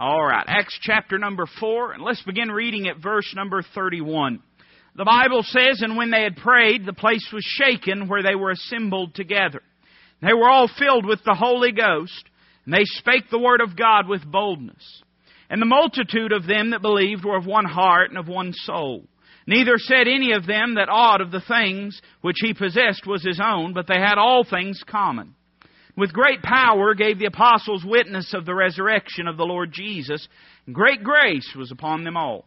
All right, Acts chapter number 4, and let's begin reading at verse number 31. The Bible says, And when they had prayed, the place was shaken where they were assembled together. They were all filled with the Holy Ghost, and they spake the word of God with boldness. And the multitude of them that believed were of one heart and of one soul. Neither said any of them that aught of the things which he possessed was his own, but they had all things common with great power gave the apostles witness of the resurrection of the Lord Jesus. Great grace was upon them all.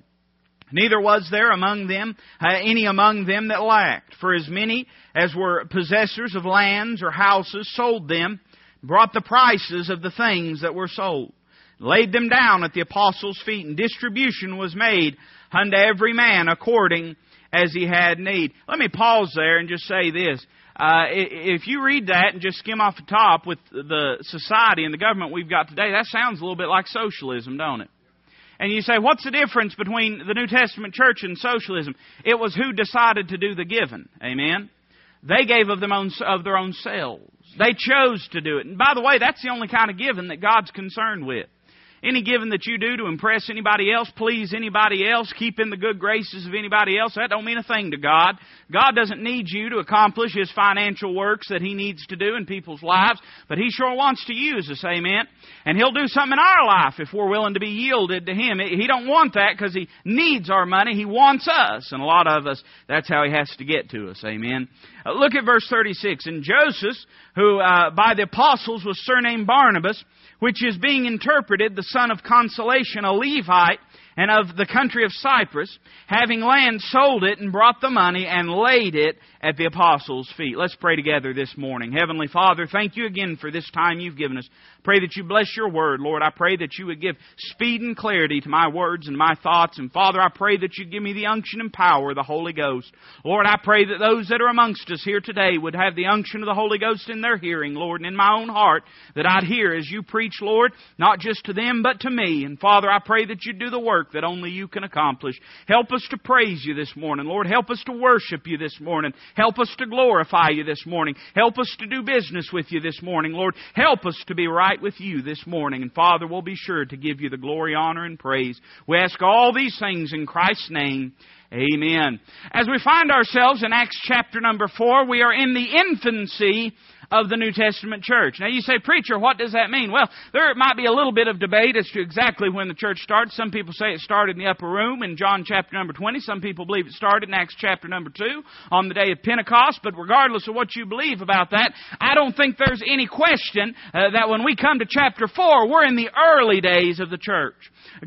Neither was there among them uh, any among them that lacked, for as many as were possessors of lands or houses sold them, brought the prices of the things that were sold, laid them down at the apostles' feet, and distribution was made unto every man according as he had need. Let me pause there and just say this. Uh, if you read that and just skim off the top with the society and the government we've got today, that sounds a little bit like socialism, don't it? And you say, what's the difference between the New Testament church and socialism? It was who decided to do the giving. Amen? They gave of, them own, of their own selves. They chose to do it. And by the way, that's the only kind of giving that God's concerned with. Any giving that you do to impress anybody else, please anybody else, keep in the good graces of anybody else, that don't mean a thing to God. God doesn't need you to accomplish His financial works that He needs to do in people's lives, but He sure wants to use us, amen? And He'll do something in our life if we're willing to be yielded to Him. He don't want that because He needs our money. He wants us. And a lot of us, that's how He has to get to us, amen? Uh, look at verse 36. And Joseph, who uh, by the apostles was surnamed Barnabas, which is being interpreted the son of consolation, a Levite, and of the country of Cyprus, having land, sold it and brought the money and laid it at the apostles' feet. Let's pray together this morning. Heavenly Father, thank you again for this time you've given us. Pray that you bless your word, Lord. I pray that you would give speed and clarity to my words and my thoughts. And Father, I pray that you give me the unction and power of the Holy Ghost. Lord, I pray that those that are amongst us here today would have the unction of the Holy Ghost in their hearing, Lord, and in my own heart, that I'd hear as you preach, Lord, not just to them, but to me. And Father, I pray that you do the work that only you can accomplish. Help us to praise you this morning, Lord. Help us to worship you this morning. Help us to glorify you this morning. Help us to do business with you this morning, Lord. Help us to be right with you this morning. And Father, we'll be sure to give you the glory, honor, and praise. We ask all these things in Christ's name. Amen. As we find ourselves in Acts chapter number four, we are in the infancy of the New Testament church. Now you say, preacher, what does that mean? Well, there might be a little bit of debate as to exactly when the church started. Some people say it started in the upper room in John chapter number 20. Some people believe it started in Acts chapter number 2 on the day of Pentecost. But regardless of what you believe about that, I don't think there's any question uh, that when we come to chapter 4, we're in the early days of the church.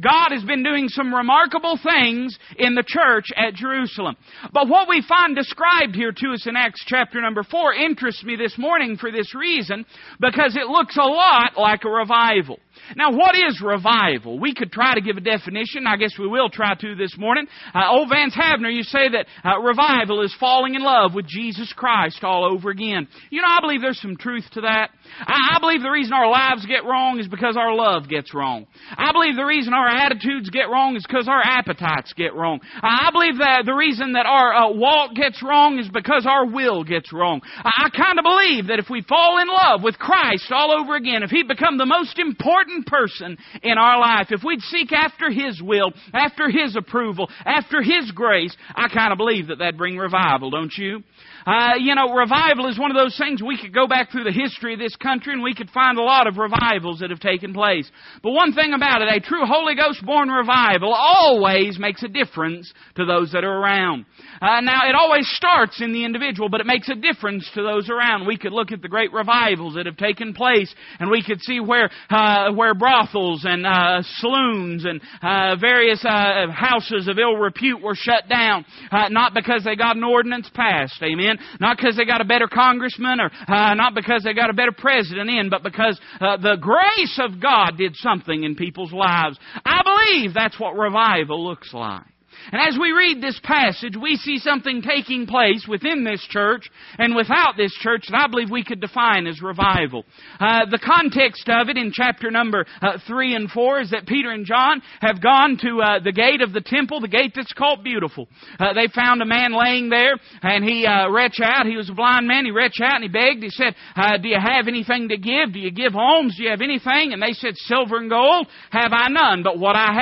God has been doing some remarkable things in the church at Jerusalem. But what we find described here to us in Acts chapter number 4 interests me this morning for this reason, because it looks a lot like a revival. Now, what is revival? We could try to give a definition. I guess we will try to this morning. Uh, old Vance Havner, you say that uh, revival is falling in love with Jesus Christ all over again. You know, I believe there's some truth to that. I, I believe the reason our lives get wrong is because our love gets wrong. I believe the reason our attitudes get wrong is because our appetites get wrong. I believe that the reason that our uh, walk gets wrong is because our will gets wrong. I, I kind of believe that if we fall in love with Christ all over again, if He become the most important person in our life, if we'd seek after His will, after His approval, after His grace, I kind of believe that that'd bring revival, don't you? Uh, you know, revival is one of those things we could go back through the history of this country and we could find a lot of revivals that have taken place. But one thing about it, a true Holy Ghost born revival always makes a difference to those that are around. Uh, now, it always starts in the individual, but it makes a difference to those around. We could look at the great revivals that have taken place and we could see where, uh, where brothels and uh, saloons and uh, various uh, houses of ill repute were shut down, not because they got an ordinance passed. Amen in, not because they got a better congressman or uh, not because they got a better president in, but because uh, the grace of God did something in people's lives. I believe that's what revival looks like. And as we read this passage, we see something taking place within this church and without this church that I believe we could define as revival. Uh, the context of it in chapter number uh, 3 and 4 is that Peter and John have gone to uh, the gate of the temple, the gate that's called Beautiful. Uh, they found a man laying there and he uh, reached out. He was a blind man. He reached out and he begged. He said, uh, Do you have anything to give? Do you give alms? Do you have anything? And they said, Silver and gold have I none, but what I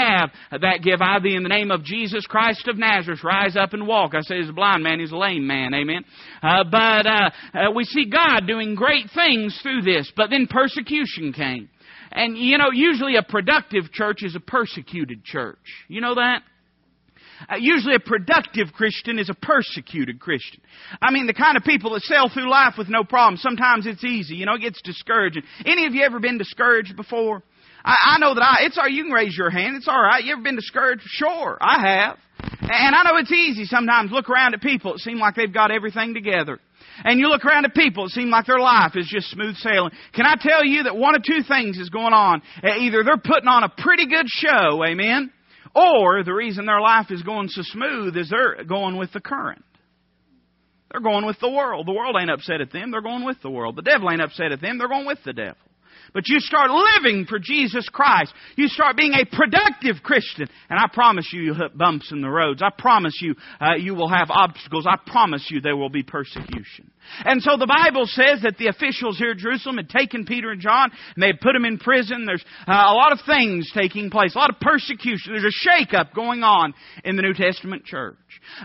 have, that give I thee in the name of Jesus Christ of Nazareth. Rise up and walk. I say he's a blind man, he's a lame man. Amen. Uh, but uh, uh, we see God doing great things through this. But then persecution came. And you know, usually a productive church is a persecuted church. You know that? Uh, usually a productive Christian is a persecuted Christian. I mean, the kind of people that sail through life with no problem. Sometimes it's easy, you know, it gets discouraging. Any of you ever been discouraged before? I, I know that I, it's all, you can raise your hand. It's alright. You ever been discouraged? Sure, I have. And I know it's easy sometimes. Look around at people. It seems like they've got everything together. And you look around at people, it seems like their life is just smooth sailing. Can I tell you that one of two things is going on? Uh, either they're putting on a pretty good show, amen, or the reason their life is going so smooth is they're going with the current. They're going with the world. The world ain't upset at them. They're going with the world. The devil ain't upset at them. They're going with the devil. But you start living for Jesus Christ. You start being a productive Christian. And I promise you, you'll hit bumps in the roads. I promise you, uh, you will have obstacles. I promise you, there will be persecution. And so the Bible says that the officials here at Jerusalem had taken Peter and John and they had put them in prison. There's uh, a lot of things taking place, a lot of persecution. There's a shake-up going on in the New Testament church.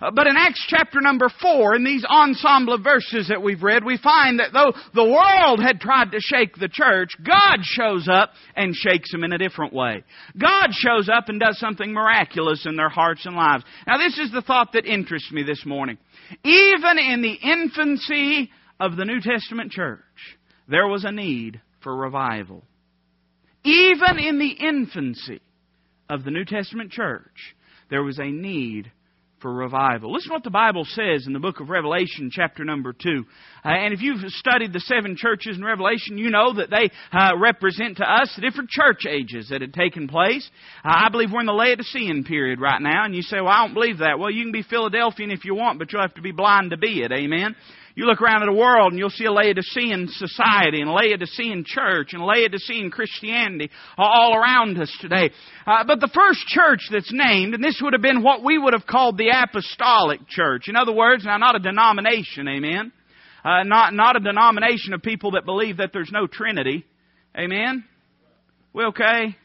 Uh, but in Acts chapter number four, in these ensemble of verses that we've read, we find that though the world had tried to shake the church, God shows up and shakes them in a different way. God shows up and does something miraculous in their hearts and lives. Now this is the thought that interests me this morning. Even in the infancy of the New Testament church, there was a need for revival. Even in the infancy of the New Testament church, there was a need for revival. Listen to what the Bible says in the book of Revelation, chapter number 2. Uh, and if you've studied the seven churches in Revelation, you know that they uh, represent to us the different church ages that had taken place. Uh, I believe we're in the Laodicean period right now, and you say, well, I don't believe that. Well, you can be Philadelphian if you want, but you'll have to be blind to be it. Amen? You look around at the world and you'll see a Laodicean society and a Laodicean church and a Laodicean Christianity all around us today. Uh, but the first church that's named, and this would have been what we would have called the apostolic church. In other words, now not a denomination, amen? Uh, not, not a denomination of people that believe that there's no Trinity. Amen? We okay?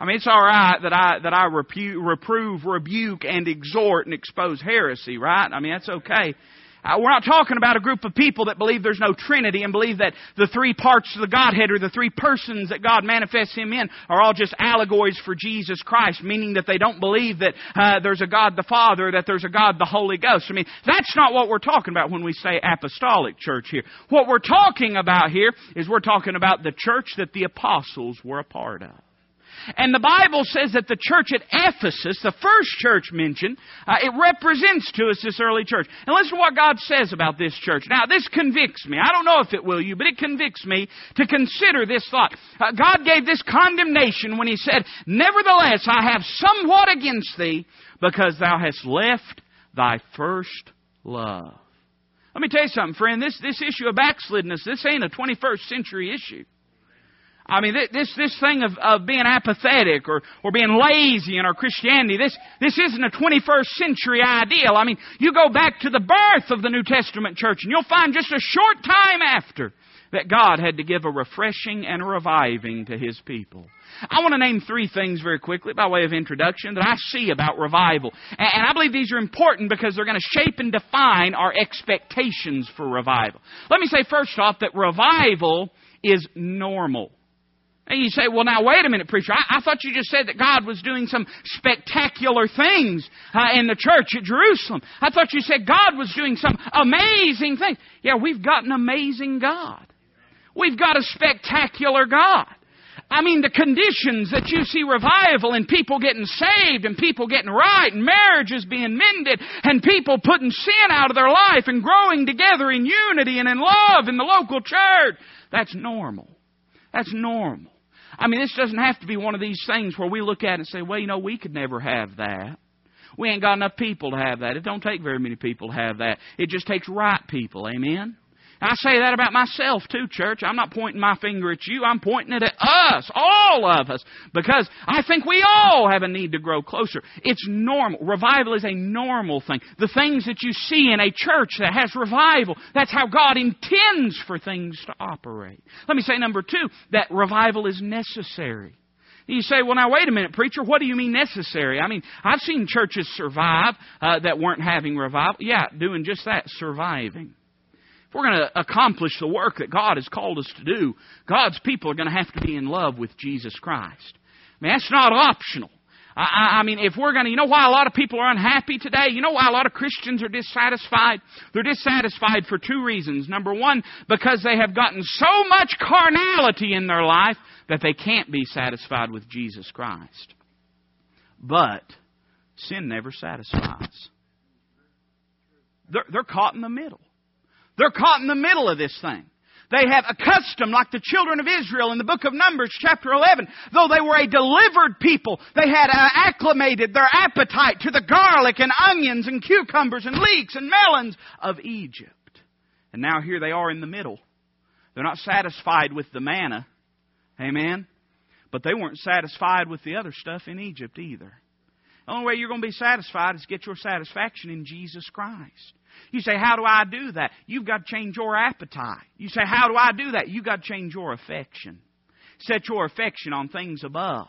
I mean, it's all right that I that I repu- reprove, rebuke, and exhort and expose heresy, right? I mean, that's okay. Uh, we're not talking about a group of people that believe there's no Trinity and believe that the three parts of the Godhead or the three persons that God manifests Him in are all just allegories for Jesus Christ, meaning that they don't believe that uh, there's a God the Father, that there's a God the Holy Ghost. I mean, that's not what we're talking about when we say apostolic church here. What we're talking about here is we're talking about the church that the apostles were a part of. And the Bible says that the church at Ephesus, the first church mentioned, uh, it represents to us this early church. And listen to what God says about this church. Now, this convicts me. I don't know if it will you, but it convicts me to consider this thought. Uh, God gave this condemnation when He said, Nevertheless, I have somewhat against thee, because thou hast left thy first love. Let me tell you something, friend. This, this issue of backslidness, this ain't a 21st century issue. I mean, this, this thing of, of being apathetic or, or being lazy in our Christianity, this, this isn't a 21st century ideal. I mean, you go back to the birth of the New Testament church and you'll find just a short time after that God had to give a refreshing and a reviving to His people. I want to name three things very quickly by way of introduction that I see about revival. And I believe these are important because they're going to shape and define our expectations for revival. Let me say first off that revival is normal. And you say, well, now wait a minute, preacher. I, I thought you just said that God was doing some spectacular things uh, in the church at Jerusalem. I thought you said God was doing some amazing things. Yeah, we've got an amazing God. We've got a spectacular God. I mean, the conditions that you see revival and people getting saved and people getting right and marriages being mended and people putting sin out of their life and growing together in unity and in love in the local church. That's normal. That's normal. I mean, this doesn't have to be one of these things where we look at it and say, well, you know, we could never have that. We ain't got enough people to have that. It don't take very many people to have that. It just takes right people. Amen? I say that about myself too, church. I'm not pointing my finger at you. I'm pointing it at us, all of us, because I think we all have a need to grow closer. It's normal. Revival is a normal thing. The things that you see in a church that has revival, that's how God intends for things to operate. Let me say number two, that revival is necessary. You say, well, now wait a minute, preacher. What do you mean necessary? I mean, I've seen churches survive uh, that weren't having revival. Yeah, doing just that, surviving we're going to accomplish the work that God has called us to do, God's people are going to have to be in love with Jesus Christ. I mean, that's not optional. I, I mean, if we're going to, you know why a lot of people are unhappy today? You know why a lot of Christians are dissatisfied? They're dissatisfied for two reasons. Number one, because they have gotten so much carnality in their life that they can't be satisfied with Jesus Christ. But sin never satisfies. They're, they're caught in the middle. They're caught in the middle of this thing. They have accustomed, like the children of Israel in the book of Numbers, chapter 11, though they were a delivered people, they had uh, acclimated their appetite to the garlic and onions and cucumbers and leeks and melons of Egypt. And now here they are in the middle. They're not satisfied with the manna. Amen? But they weren't satisfied with the other stuff in Egypt either. The only way you're going to be satisfied is get your satisfaction in Jesus Christ. You say, How do I do that? You've got to change your appetite. You say, How do I do that? You've got to change your affection. Set your affection on things above.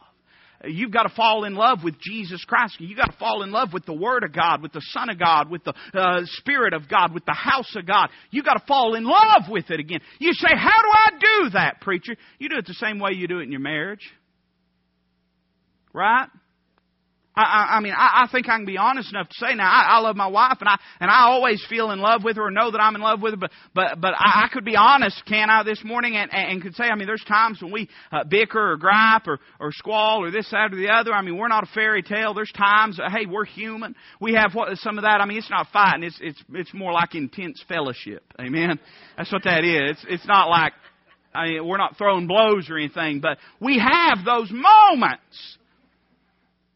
You've got to fall in love with Jesus Christ. You've got to fall in love with the Word of God, with the Son of God, with the uh, Spirit of God, with the house of God. You've got to fall in love with it again. You say, How do I do that, preacher? You do it the same way you do it in your marriage. Right? I, I, I mean, I, I think I can be honest enough to say now I, I love my wife and I and I always feel in love with her or know that I'm in love with her. But but but I, I could be honest, can I, this morning and, and could say, I mean, there's times when we uh, bicker or gripe or or squall or this that or the other. I mean, we're not a fairy tale. There's times, uh, hey, we're human. We have what some of that. I mean, it's not fighting. It's it's it's more like intense fellowship. Amen. That's what that is. It's it's not like. I mean, we're not throwing blows or anything, but we have those moments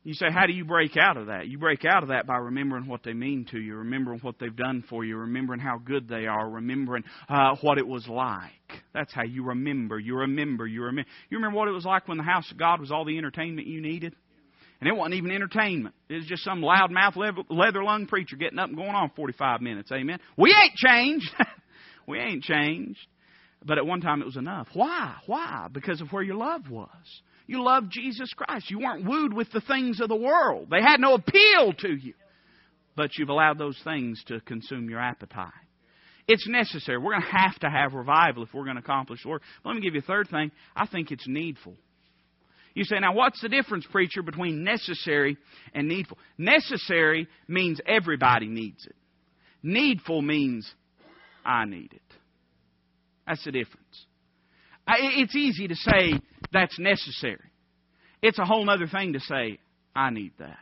you say, how do you break out of that? You break out of that by remembering what they mean to you, remembering what they've done for you, remembering how good they are, remembering uh, what it was like. That's how you remember. You remember. You remember. You remember what it was like when the house of God was all the entertainment you needed? And it wasn't even entertainment. It was just some loudmouth, leather lung preacher getting up and going on 45 minutes. Amen. We ain't changed. we ain't changed. But at one time it was enough. Why? Why? Because of where your love was. You loved Jesus Christ. You weren't wooed with the things of the world. They had no appeal to you. But you've allowed those things to consume your appetite. It's necessary. We're going to have to have revival if we're going to accomplish the work. Let me give you a third thing. I think it's needful. You say, now what's the difference, preacher, between necessary and needful? Necessary means everybody needs it. Needful means I need it. That's the difference. It's easy to say that's necessary. It's a whole other thing to say, I need that.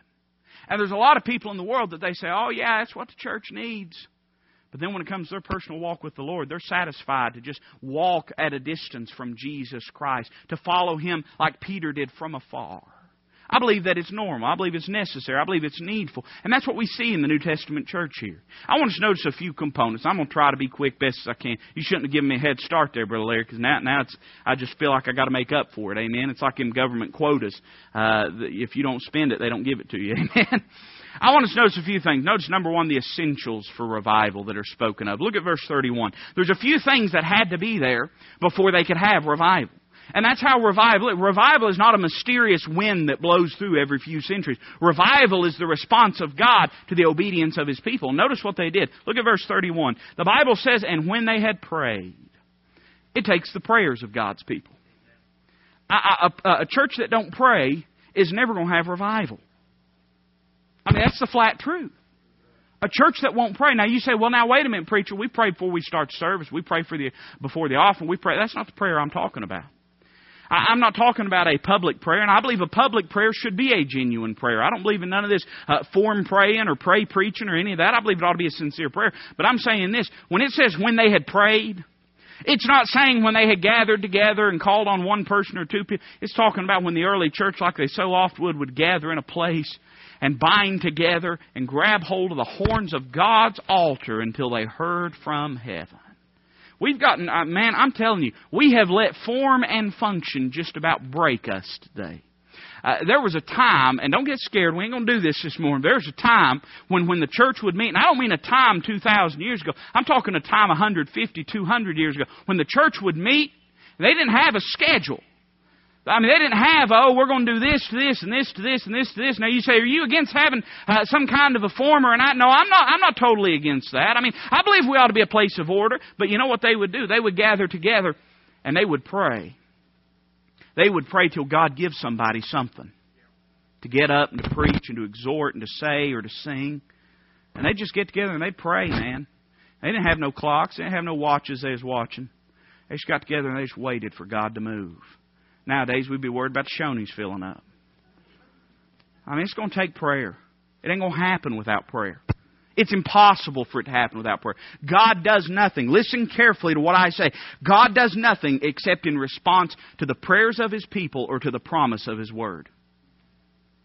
And there's a lot of people in the world that they say, oh, yeah, that's what the church needs. But then when it comes to their personal walk with the Lord, they're satisfied to just walk at a distance from Jesus Christ, to follow Him like Peter did from afar. I believe that it's normal. I believe it's necessary. I believe it's needful. And that's what we see in the New Testament church here. I want us to notice a few components. I'm going to try to be quick best as I can. You shouldn't have given me a head start there, Brother Larry, because now, now it's, I just feel like i got to make up for it. Amen. It's like in government quotas. Uh, if you don't spend it, they don't give it to you. Amen. I want us to notice a few things. Notice, number one, the essentials for revival that are spoken of. Look at verse 31. There's a few things that had to be there before they could have revival. And that's how revival, revival is not a mysterious wind that blows through every few centuries. Revival is the response of God to the obedience of His people. Notice what they did. Look at verse 31. The Bible says, and when they had prayed, it takes the prayers of God's people. A, a, a church that don't pray is never going to have revival. I mean, that's the flat truth. A church that won't pray. Now you say, well, now wait a minute, preacher. We pray before we start service. We pray for the before the offering. We pray. That's not the prayer I'm talking about. I'm not talking about a public prayer, and I believe a public prayer should be a genuine prayer. I don't believe in none of this uh, form praying or pray preaching or any of that. I believe it ought to be a sincere prayer. But I'm saying this when it says when they had prayed, It's not saying when they had gathered together and called on one person or two people. It's talking about when the early church, like they so oft would, would gather in a place and bind together and grab hold of the horns of God's altar until they heard from heaven. We've gotten, uh, man, I'm telling you, we have let form and function just about break us today. Uh, there was a time, and don't get scared, we ain't going to do this this morning. There was a time when, when the church would meet, and I don't mean a time 2,000 years ago. I'm talking a time 150, 200 years ago. When the church would meet, they didn't have a schedule. I mean, they didn't have, oh, we're going to do this to this and this to this and this to this. Now you say, are you against having uh, some kind of a form or not? No, I'm not. I'm not totally against that. I mean, I believe we ought to be a place of order. But you know what they would do? They would gather together and they would pray. They would pray till God gives somebody something to get up and to preach and to exhort and to say or to sing. And they'd just get together and they'd pray, man. They didn't have no clocks. They didn't have no watches they was watching. They just got together and they just waited for God to move. Nowadays, we'd be worried about the Shoney's filling up. I mean, it's going to take prayer. It ain't going to happen without prayer. It's impossible for it to happen without prayer. God does nothing. Listen carefully to what I say. God does nothing except in response to the prayers of His people or to the promise of His Word.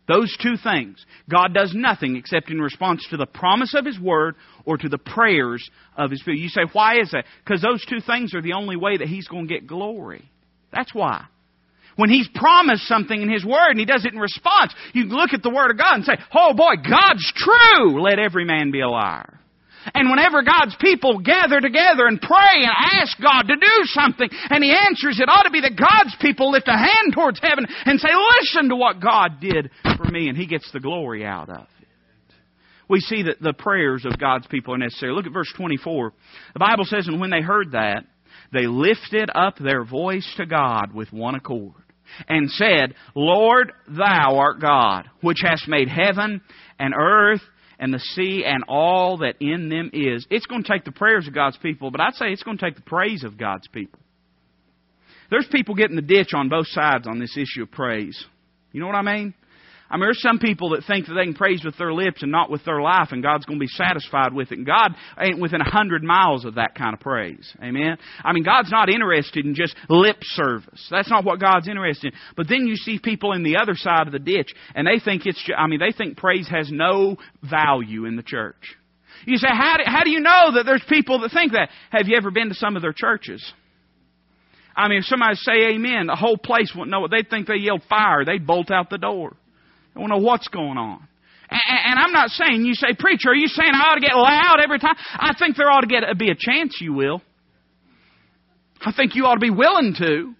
Those two things. God does nothing except in response to the promise of His Word or to the prayers of His people. You say, why is that? Because those two things are the only way that He's going to get glory. That's why. When He's promised something in His Word and He does it in response, you look at the Word of God and say, oh boy, God's true! Let every man be a liar. And whenever God's people gather together and pray and ask God to do something, and He answers, it ought to be that God's people lift a hand towards heaven and say, listen to what God did for me, and He gets the glory out of it. We see that the prayers of God's people are necessary. Look at verse 24. The Bible says, and when they heard that, they lifted up their voice to God with one accord and said, Lord, thou art God, which hast made heaven and earth and the sea and all that in them is. It's going to take the prayers of God's people, but I'd say it's going to take the praise of God's people. There's people getting the ditch on both sides on this issue of praise. You know what I mean? I mean, there's some people that think that they can praise with their lips and not with their life, and God's going to be satisfied with it. And God ain't within a hundred miles of that kind of praise. Amen? I mean, God's not interested in just lip service. That's not what God's interested in. But then you see people in the other side of the ditch, and they think it's, I mean, they think praise has no value in the church. You say, how do, how do you know that there's people that think that? Have you ever been to some of their churches? I mean, if somebody say amen, the whole place wouldn't know it. They'd think they yelled fire. They'd bolt out the door. I to know what's going on. And, I'm not saying, you say, preacher, are you saying I ought to get loud every time? I think there ought to get, be a chance you will. I think you ought to be willing to.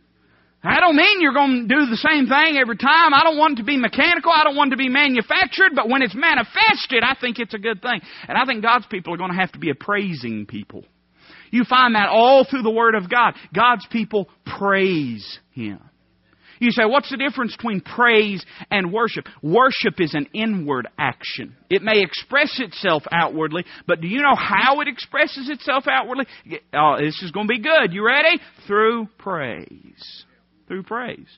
I don't mean you're going to do the same thing every time. I don't want it to be mechanical. I don't want it to be manufactured. But when it's manifested, I think it's a good thing. And I think God's people are going to have to be a praising people. You find that all through the Word of God. God's people praise Him. You say, what's the difference between praise and worship? Worship is an inward action. It may express itself outwardly, but do you know how it expresses itself outwardly? Oh, this is going to be good. You ready? Through praise. Through praise.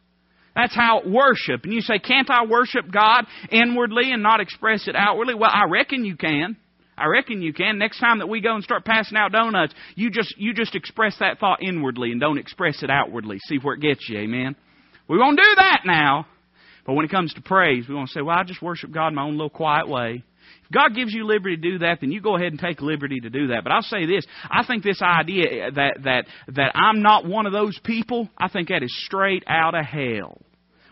That's how worship. And you say, can't I worship God inwardly and not express it outwardly? Well, I reckon you can. I reckon you can. Next time that we go and start passing out donuts, you just you just express that thought inwardly and don't express it outwardly. See where it gets you. Amen. We won't do that now. But when it comes to praise, we want to say, well, I just worship God in my own little quiet way. If God gives you liberty to do that, then you go ahead and take liberty to do that. But I'll say this, I think this idea that, that, that I'm not one of those people, I think that is straight out of hell.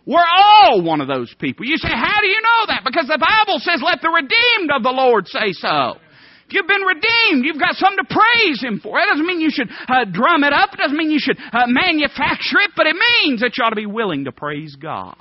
We're all one of those people. You say, how do you know that? Because the Bible says, let the redeemed of the Lord say so. If you've been redeemed, you've got something to praise Him for. That doesn't mean you should uh, drum it up. It doesn't mean you should uh, manufacture it, but it means that you ought to be willing to praise God.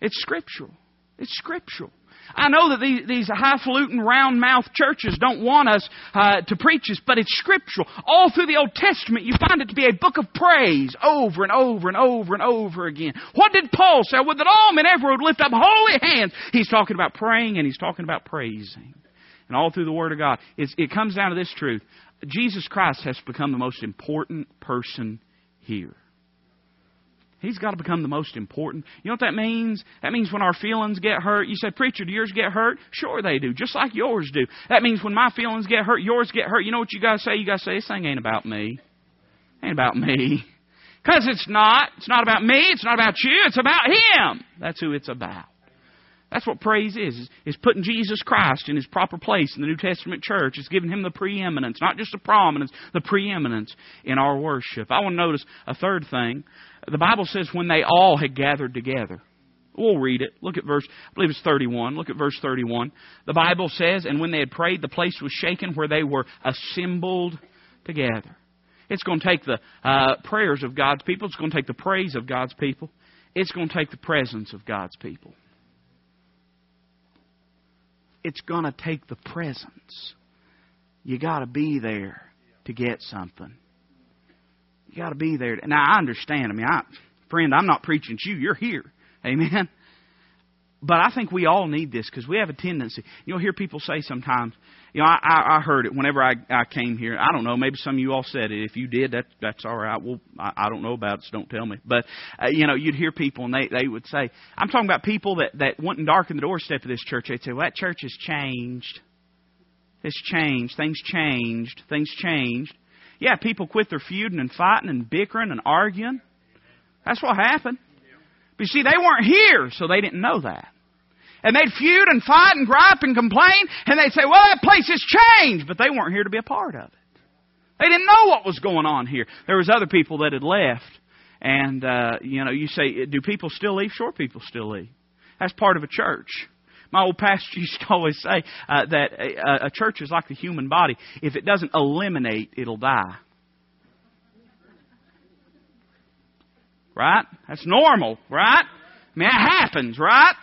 It's scriptural. It's scriptural. I know that these, these highfalutin, round-mouthed churches don't want us uh, to preach this, but it's scriptural. All through the Old Testament, you find it to be a book of praise over and over and over and over again. What did Paul say? Would that all men ever would lift up holy hands. He's talking about praying and he's talking about praising and all through the Word of God. It's, it comes down to this truth Jesus Christ has become the most important person here. He's got to become the most important. You know what that means? That means when our feelings get hurt, you say, Preacher, do yours get hurt? Sure they do, just like yours do. That means when my feelings get hurt, yours get hurt. You know what you got to say? You got to say, This thing ain't about me. Ain't about me. Because it's not. It's not about me. It's not about you. It's about Him. That's who it's about. That's what praise is, is, putting Jesus Christ in His proper place in the New Testament church. It's giving Him the preeminence, not just the prominence, the preeminence in our worship. I want to notice a third thing. The Bible says when they all had gathered together. We'll read it. Look at verse, I believe it's 31. Look at verse 31. The Bible says, And when they had prayed, the place was shaken where they were assembled together. It's going to take the uh, prayers of God's people. It's going to take the praise of God's people. It's going to take the presence of God's people. It's going to take the presence. You got to be there to get something. You got to be there. Now I understand. I mean, I, friend, I'm not preaching to you. You're here. Amen. But I think we all need this because we have a tendency. You'll hear people say sometimes, you know, I, I heard it whenever I, I came here. I don't know, maybe some of you all said it. If you did, that, that's all right. Well, I, I don't know about it, so don't tell me. But, uh, you know, you'd hear people and they, they would say, I'm talking about people that, that wouldn't darken the doorstep of this church. They'd say, well, that church has changed. It's changed. Things changed. Things changed. Yeah, people quit their feuding and fighting and bickering and arguing. That's what happened. But you see, they weren't here, so they didn't know that. And they'd feud and fight and gripe and complain, and they'd say, well, that place has changed, but they weren't here to be a part of it. They didn't know what was going on here. There was other people that had left, and, uh, you know, you say, do people still leave? Sure, people still leave. That's part of a church. My old pastor used to always say uh, that a, a church is like the human body. If it doesn't eliminate, it'll die. Right? That's normal, right? I mean, that happens, right?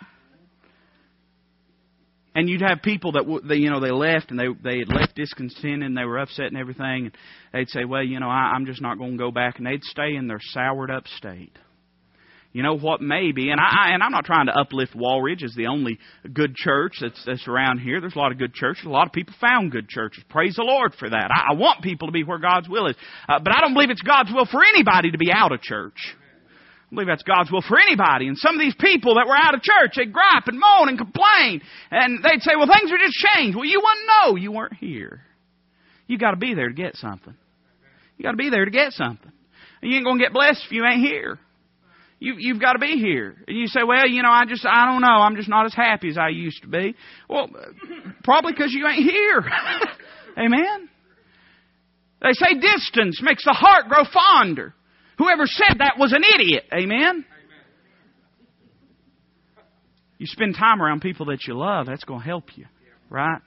And you'd have people that they, you know they left and they they had left discontented and they were upset and everything, and they'd say, "Well, you know, I, I'm just not going to go back," and they'd stay in their soured up state. You know what? Maybe, and I and I'm not trying to uplift Walridge as the only good church that's that's around here. There's a lot of good churches. A lot of people found good churches. Praise the Lord for that. I, I want people to be where God's will is, uh, but I don't believe it's God's will for anybody to be out of church. I believe that's God's will for anybody. And some of these people that were out of church, they'd gripe and moan and complain. And they'd say, well, things are just changed. Well, you wouldn't know. You weren't here. You got to be there to get something. You got to be there to get something. You ain't going to get blessed if you ain't here. You, you've got to be here. And you say, well, you know, I just, I don't know. I'm just not as happy as I used to be. Well, probably because you ain't here. Amen. They say distance makes the heart grow fonder. Whoever said that was an idiot. Amen? You spend time around people that you love, that's going to help you. Right?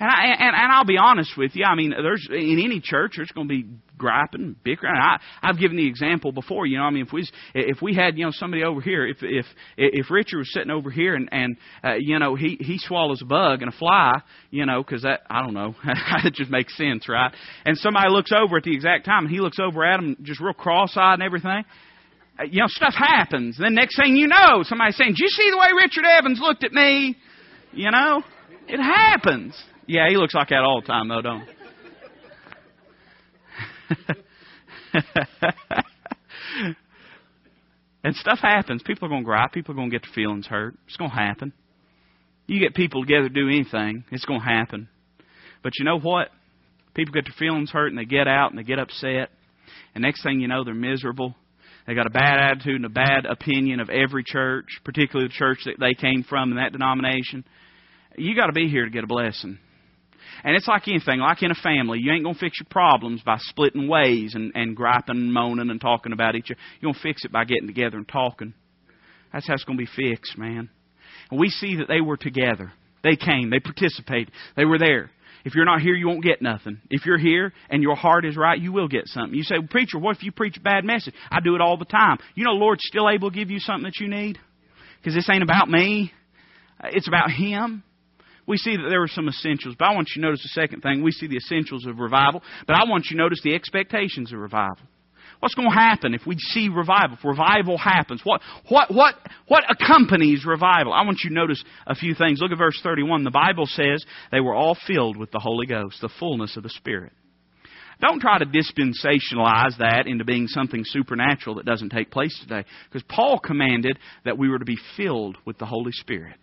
And, I, and, and I'll be honest with you. I mean, there's in any church, there's going to be griping, bickering. I, I've given the example before. You know, I mean, if we if we had you know somebody over here, if if if Richard was sitting over here and and uh, you know he he swallows a bug and a fly, you know, because that I don't know, it just makes sense, right? And somebody looks over at the exact time, and he looks over at him just real cross-eyed and everything. Uh, you know, stuff happens. Then next thing you know, somebody's saying, "Did you see the way Richard Evans looked at me?" You know, it happens. Yeah, he looks like that all the time, though, don't and stuff happens. People are going to gripe. People are going to get their feelings hurt. It's going to happen. You get people together to do anything, it's going to happen. But you know what? People get their feelings hurt and they get out and they get upset. And next thing you know, they're miserable. They got a bad attitude and a bad opinion of every church, particularly the church that they came from in that denomination. You got to be here to get a blessing. And it's like anything, like in a family. You ain't going to fix your problems by splitting ways and, and griping and moaning and talking about each other. You're going to fix it by getting together and talking. That's how it's going to be fixed, man. And we see that they were together. They came. They participated. They were there. If you're not here, you won't get nothing. If you're here and your heart is right, you will get something. You say, well, Preacher, what if you preach a bad message? I do it all the time. You know, Lord's still able to give you something that you need? Because this ain't about me. It's about Him we see that there are some essentials. But I want you to notice the second thing. We see the essentials of revival. But I want you to notice the expectations of revival. What's going to happen if we see revival? If revival happens, what, what, what, what accompanies revival? I want you to notice a few things. Look at verse 31. The Bible says they were all filled with the Holy Ghost, the fullness of the Spirit. Don't try to dispensationalize that into being something supernatural that doesn't take place today. Because Paul commanded that we were to be filled with the Holy Spirit.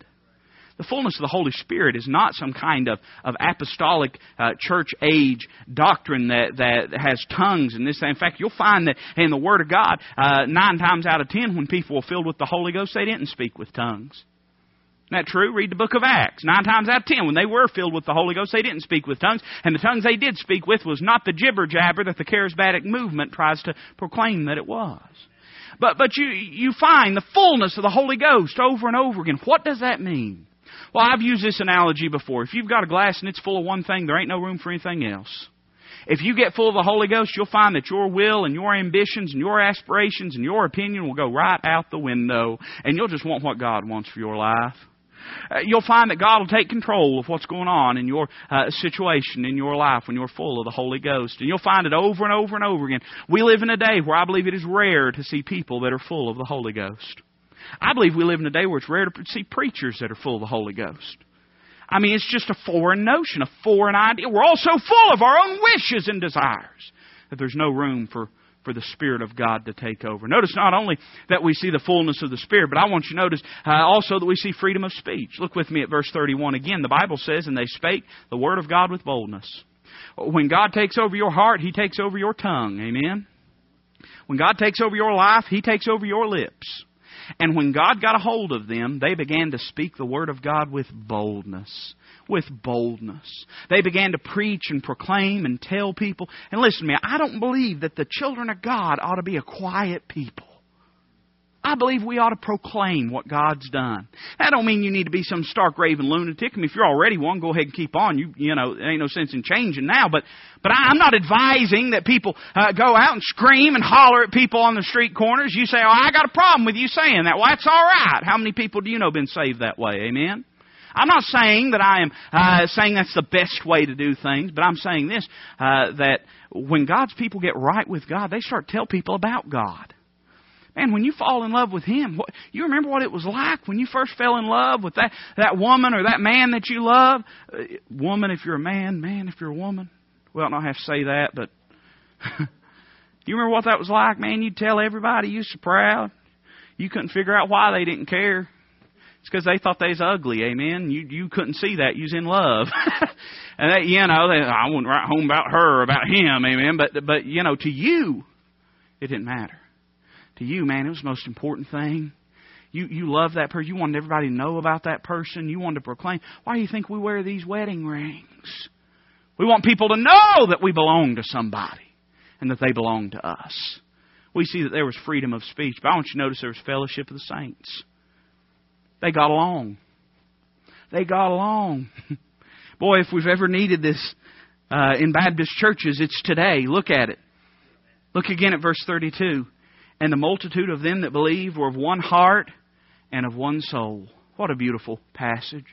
The fullness of the Holy Spirit is not some kind of, of apostolic uh, church age doctrine that, that has tongues and this. In fact, you'll find that in the Word of God, uh, nine times out of ten, when people were filled with the Holy Ghost, they didn't speak with tongues. Isn't that true? Read the book of Acts. Nine times out of ten, when they were filled with the Holy Ghost, they didn't speak with tongues. And the tongues they did speak with was not the jibber jabber that the charismatic movement tries to proclaim that it was. But, but you, you find the fullness of the Holy Ghost over and over again. What does that mean? Well, I've used this analogy before. If you've got a glass and it's full of one thing, there ain't no room for anything else. If you get full of the Holy Ghost, you'll find that your will and your ambitions and your aspirations and your opinion will go right out the window, and you'll just want what God wants for your life. Uh, you'll find that God will take control of what's going on in your uh, situation, in your life, when you're full of the Holy Ghost. And you'll find it over and over and over again. We live in a day where I believe it is rare to see people that are full of the Holy Ghost. I believe we live in a day where it's rare to see preachers that are full of the Holy Ghost. I mean, it's just a foreign notion, a foreign idea. We're all so full of our own wishes and desires that there's no room for, for the Spirit of God to take over. Notice not only that we see the fullness of the Spirit, but I want you to notice uh, also that we see freedom of speech. Look with me at verse 31 again. The Bible says, And they spake the Word of God with boldness. When God takes over your heart, He takes over your tongue. Amen? When God takes over your life, He takes over your lips. And when God got a hold of them, they began to speak the Word of God with boldness. With boldness. They began to preach and proclaim and tell people. And listen to me, I don't believe that the children of God ought to be a quiet people. I believe we ought to proclaim what God's done. That don't mean you need to be some stark raving lunatic. I mean, if you're already one, go ahead and keep on. You, you know, there ain't no sense in changing now. But, but I'm not advising that people uh, go out and scream and holler at people on the street corners. You say, "Oh, I got a problem with you saying that." Well, that's all right. How many people do you know been saved that way? Amen. I'm not saying that I am uh, saying that's the best way to do things, but I'm saying this: uh, that when God's people get right with God, they start to tell people about God. Man, when you fall in love with him, what, you remember what it was like when you first fell in love with that, that woman or that man that you love? Uh, woman, if you're a man, man, if you're a woman. Well, I don't have to say that, but do you remember what that was like, man? You'd tell everybody you was so proud. You couldn't figure out why they didn't care. It's because they thought they was ugly, amen. You you couldn't see that. You was in love, and that you know they, I wouldn't write home about her, about him, amen. But but you know to you, it didn't matter to you, man, it was the most important thing. You you love that person. You wanted everybody to know about that person. You wanted to proclaim. Why do you think we wear these wedding rings? We want people to know that we belong to somebody and that they belong to us. We see that there was freedom of speech, but I want you to notice there was fellowship of the saints. They got along. They got along. Boy, if we've ever needed this uh, in Baptist churches, it's today. Look at it. Look again at verse 32. And the multitude of them that believed were of one heart and of one soul. What a beautiful passage.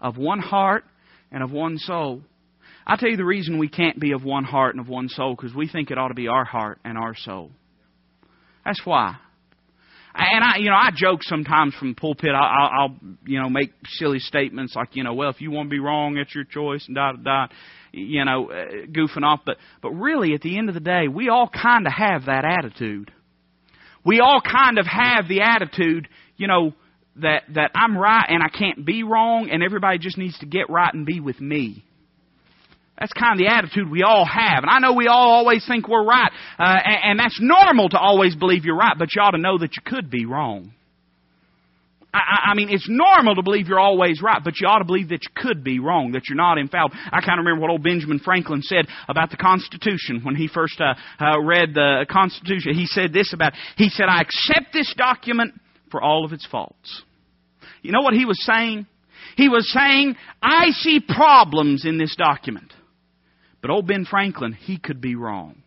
Of one heart and of one soul. I tell you the reason we can't be of one heart and of one soul because we think it ought to be our heart and our soul. That's why. And I, you know, I joke sometimes from the pulpit. I'll, I'll, you know, make silly statements like, you know, well, if you want to be wrong, it's your choice, and da da da, you know, uh, goofing off. But, but really, at the end of the day, we all kind of have that attitude we all kind of have the attitude, you know, that, that I'm right and I can't be wrong and everybody just needs to get right and be with me. That's kind of the attitude we all have. And I know we all always think we're right. Uh, and, and that's normal to always believe you're right, but you ought to know that you could be wrong. I, I mean, it's normal to believe you're always right, but you ought to believe that you could be wrong, that you're not infallible. I kind of remember what old Benjamin Franklin said about the Constitution when he first uh, uh, read the Constitution. He said this about, he said, I accept this document for all of its faults. You know what he was saying? He was saying, I see problems in this document. But old Ben Franklin, he could be wrong.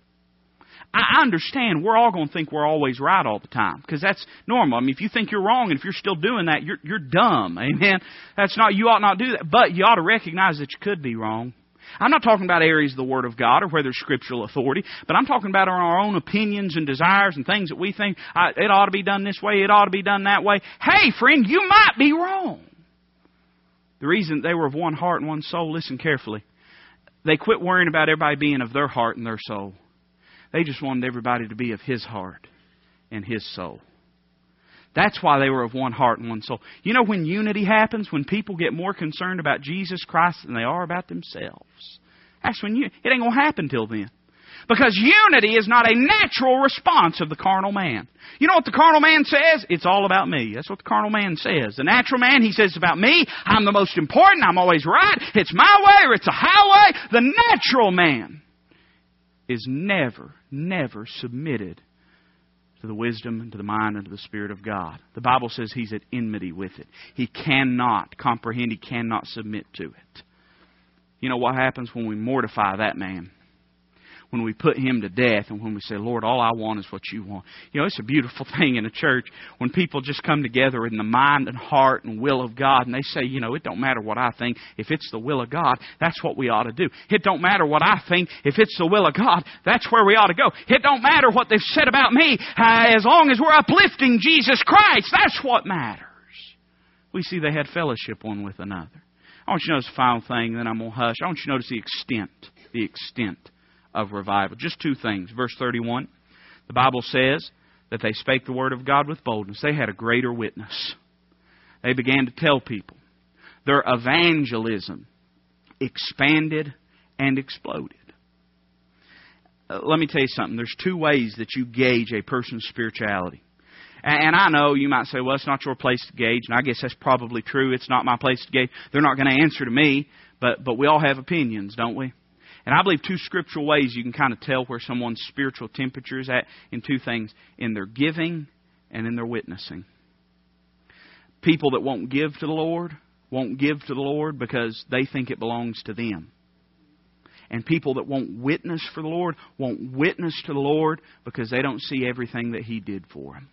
I understand we're all going to think we're always right all the time because that's normal. I mean, if you think you're wrong and if you're still doing that, you're you're dumb. Amen. That's not you ought not do that, but you ought to recognize that you could be wrong. I'm not talking about areas of the Word of God or where there's scriptural authority, but I'm talking about our own opinions and desires and things that we think it ought to be done this way, it ought to be done that way. Hey, friend, you might be wrong. The reason they were of one heart and one soul, listen carefully. They quit worrying about everybody being of their heart and their soul. They just wanted everybody to be of His heart and His soul. That's why they were of one heart and one soul. You know when unity happens? When people get more concerned about Jesus Christ than they are about themselves. That's when you, it ain't going to happen till then. Because unity is not a natural response of the carnal man. You know what the carnal man says? It's all about me. That's what the carnal man says. The natural man, he says, it's about me. I'm the most important. I'm always right. It's my way or it's a highway. The natural man is never, never submitted to the wisdom and to the mind and to the Spirit of God. The Bible says he's at enmity with it. He cannot comprehend, he cannot submit to it. You know what happens when we mortify that man? When we put him to death and when we say, Lord, all I want is what you want. You know, it's a beautiful thing in a church when people just come together in the mind and heart and will of God and they say, you know, it don't matter what I think. If it's the will of God, that's what we ought to do. It don't matter what I think. If it's the will of God, that's where we ought to go. It don't matter what they've said about me. As long as we're uplifting Jesus Christ, that's what matters. We see they had fellowship one with another. I want you to notice the final thing, then I'm going to hush. I want you to notice the extent, the extent of revival. Just two things. Verse 31, the Bible says that they spake the word of God with boldness. They had a greater witness. They began to tell people. Their evangelism expanded and exploded. Uh, let me tell you something. There's two ways that you gauge a person's spirituality. And I know you might say, well, it's not your place to gauge, and I guess that's probably true. It's not my place to gauge. They're not going to answer to me, but, but we all have opinions, don't we? And I believe two scriptural ways you can kind of tell where someone's spiritual temperature is at in two things in their giving and in their witnessing. People that won't give to the Lord won't give to the Lord because they think it belongs to them. And people that won't witness for the Lord won't witness to the Lord because they don't see everything that He did for them.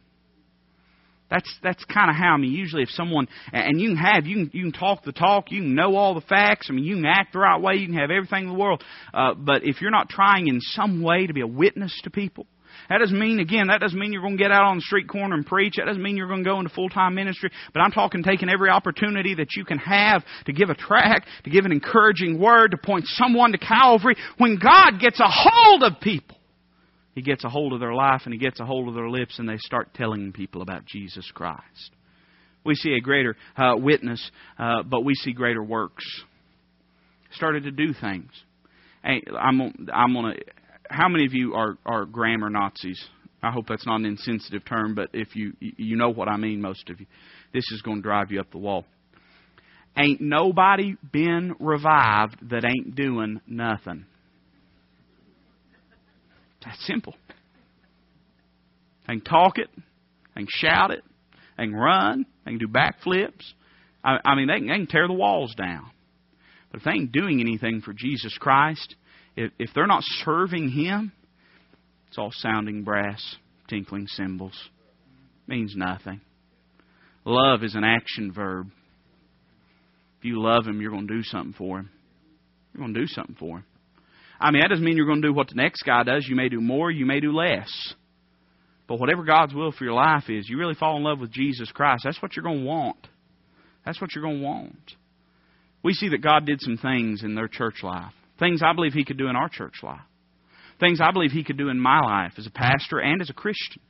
That's that's kind of how I mean. Usually, if someone and you can have you can you can talk the talk, you can know all the facts. I mean, you can act the right way, you can have everything in the world. Uh, but if you're not trying in some way to be a witness to people, that doesn't mean again. That doesn't mean you're going to get out on the street corner and preach. That doesn't mean you're going to go into full time ministry. But I'm talking taking every opportunity that you can have to give a tract, to give an encouraging word, to point someone to Calvary. When God gets a hold of people he gets a hold of their life and he gets a hold of their lips and they start telling people about Jesus Christ. We see a greater uh, witness, uh, but we see greater works. Started to do things. I'm, I'm gonna. How many of you are are grammar Nazis? I hope that's not an insensitive term, but if you you know what I mean, most of you, this is going to drive you up the wall. Ain't nobody been revived that ain't doing nothing. That's simple. They can talk it, they can shout it, they can run, they can do backflips. I, I mean, they can, they can tear the walls down. But if they ain't doing anything for Jesus Christ, if, if they're not serving Him, it's all sounding brass, tinkling cymbals. means nothing. Love is an action verb. If you love Him, you're going to do something for Him. You're going to do something for Him. I mean, that doesn't mean you're going to do what the next guy does. You may do more, you may do less. But whatever God's will for your life is, you really fall in love with Jesus Christ, that's what you're going to want. That's what you're going to want. We see that God did some things in their church life. Things I believe He could do in our church life. Things I believe He could do in my life as a pastor and as a Christian.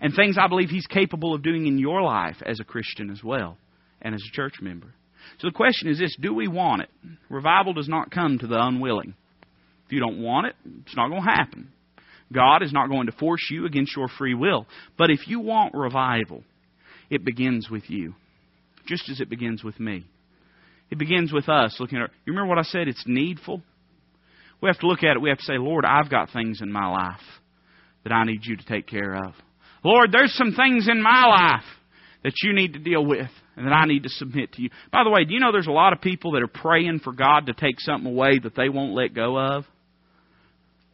And things I believe He's capable of doing in your life as a Christian as well and as a church member. So the question is this do we want it? Revival does not come to the unwilling. You don't want it, it's not going to happen. God is not going to force you against your free will. But if you want revival, it begins with you, just as it begins with me. It begins with us looking at. You remember what I said? It's needful. We have to look at it. We have to say, Lord, I've got things in my life that I need you to take care of. Lord, there's some things in my life that you need to deal with and that I need to submit to you. By the way, do you know there's a lot of people that are praying for God to take something away that they won't let go of?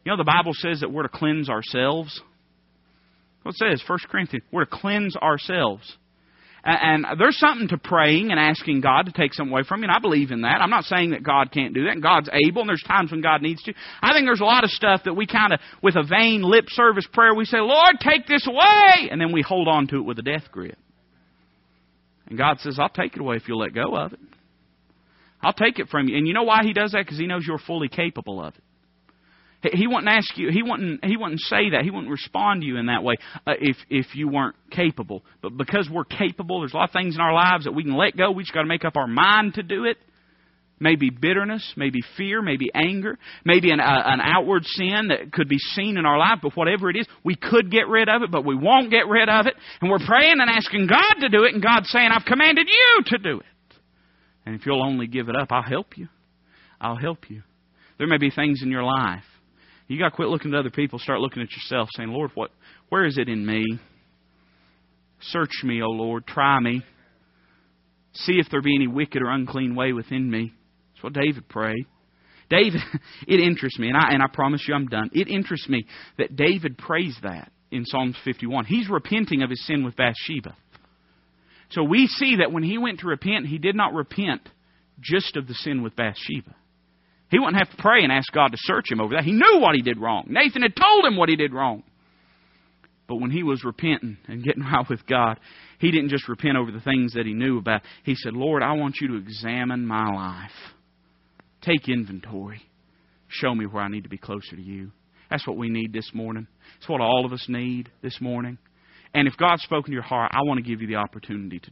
You know, the Bible says that we're to cleanse ourselves. What it says, 1 Corinthians, we're to cleanse ourselves. And there's something to praying and asking God to take something away from you, and I believe in that. I'm not saying that God can't do that, and God's able, and there's times when God needs to. I think there's a lot of stuff that we kind of, with a vain lip service prayer, we say, Lord, take this away! And then we hold on to it with a death grip. And God says, I'll take it away if you'll let go of it. I'll take it from you. And you know why He does that? Because He knows you're fully capable of it. He wouldn't ask you. He wouldn't. He wouldn't say that. He wouldn't respond to you in that way uh, if if you weren't capable. But because we're capable, there's a lot of things in our lives that we can let go. We just got to make up our mind to do it. Maybe bitterness, maybe fear, maybe anger, maybe an, uh, an outward sin that could be seen in our life. But whatever it is, we could get rid of it, but we won't get rid of it. And we're praying and asking God to do it, and God's saying, "I've commanded you to do it." And if you'll only give it up, I'll help you. I'll help you. There may be things in your life you got to quit looking to other people, start looking at yourself, saying, Lord, what, where is it in me? Search me, O Lord. Try me. See if there be any wicked or unclean way within me. That's what David prayed. David, it interests me, and I, and I promise you I'm done. It interests me that David prays that in Psalms 51. He's repenting of his sin with Bathsheba. So we see that when he went to repent, he did not repent just of the sin with Bathsheba. He wouldn't have to pray and ask God to search him over that. He knew what he did wrong. Nathan had told him what he did wrong. But when he was repenting and getting right with God, he didn't just repent over the things that he knew about. He said, Lord, I want you to examine my life. Take inventory. Show me where I need to be closer to you. That's what we need this morning. It's what all of us need this morning. And if God's spoken to your heart, I want to give you the opportunity to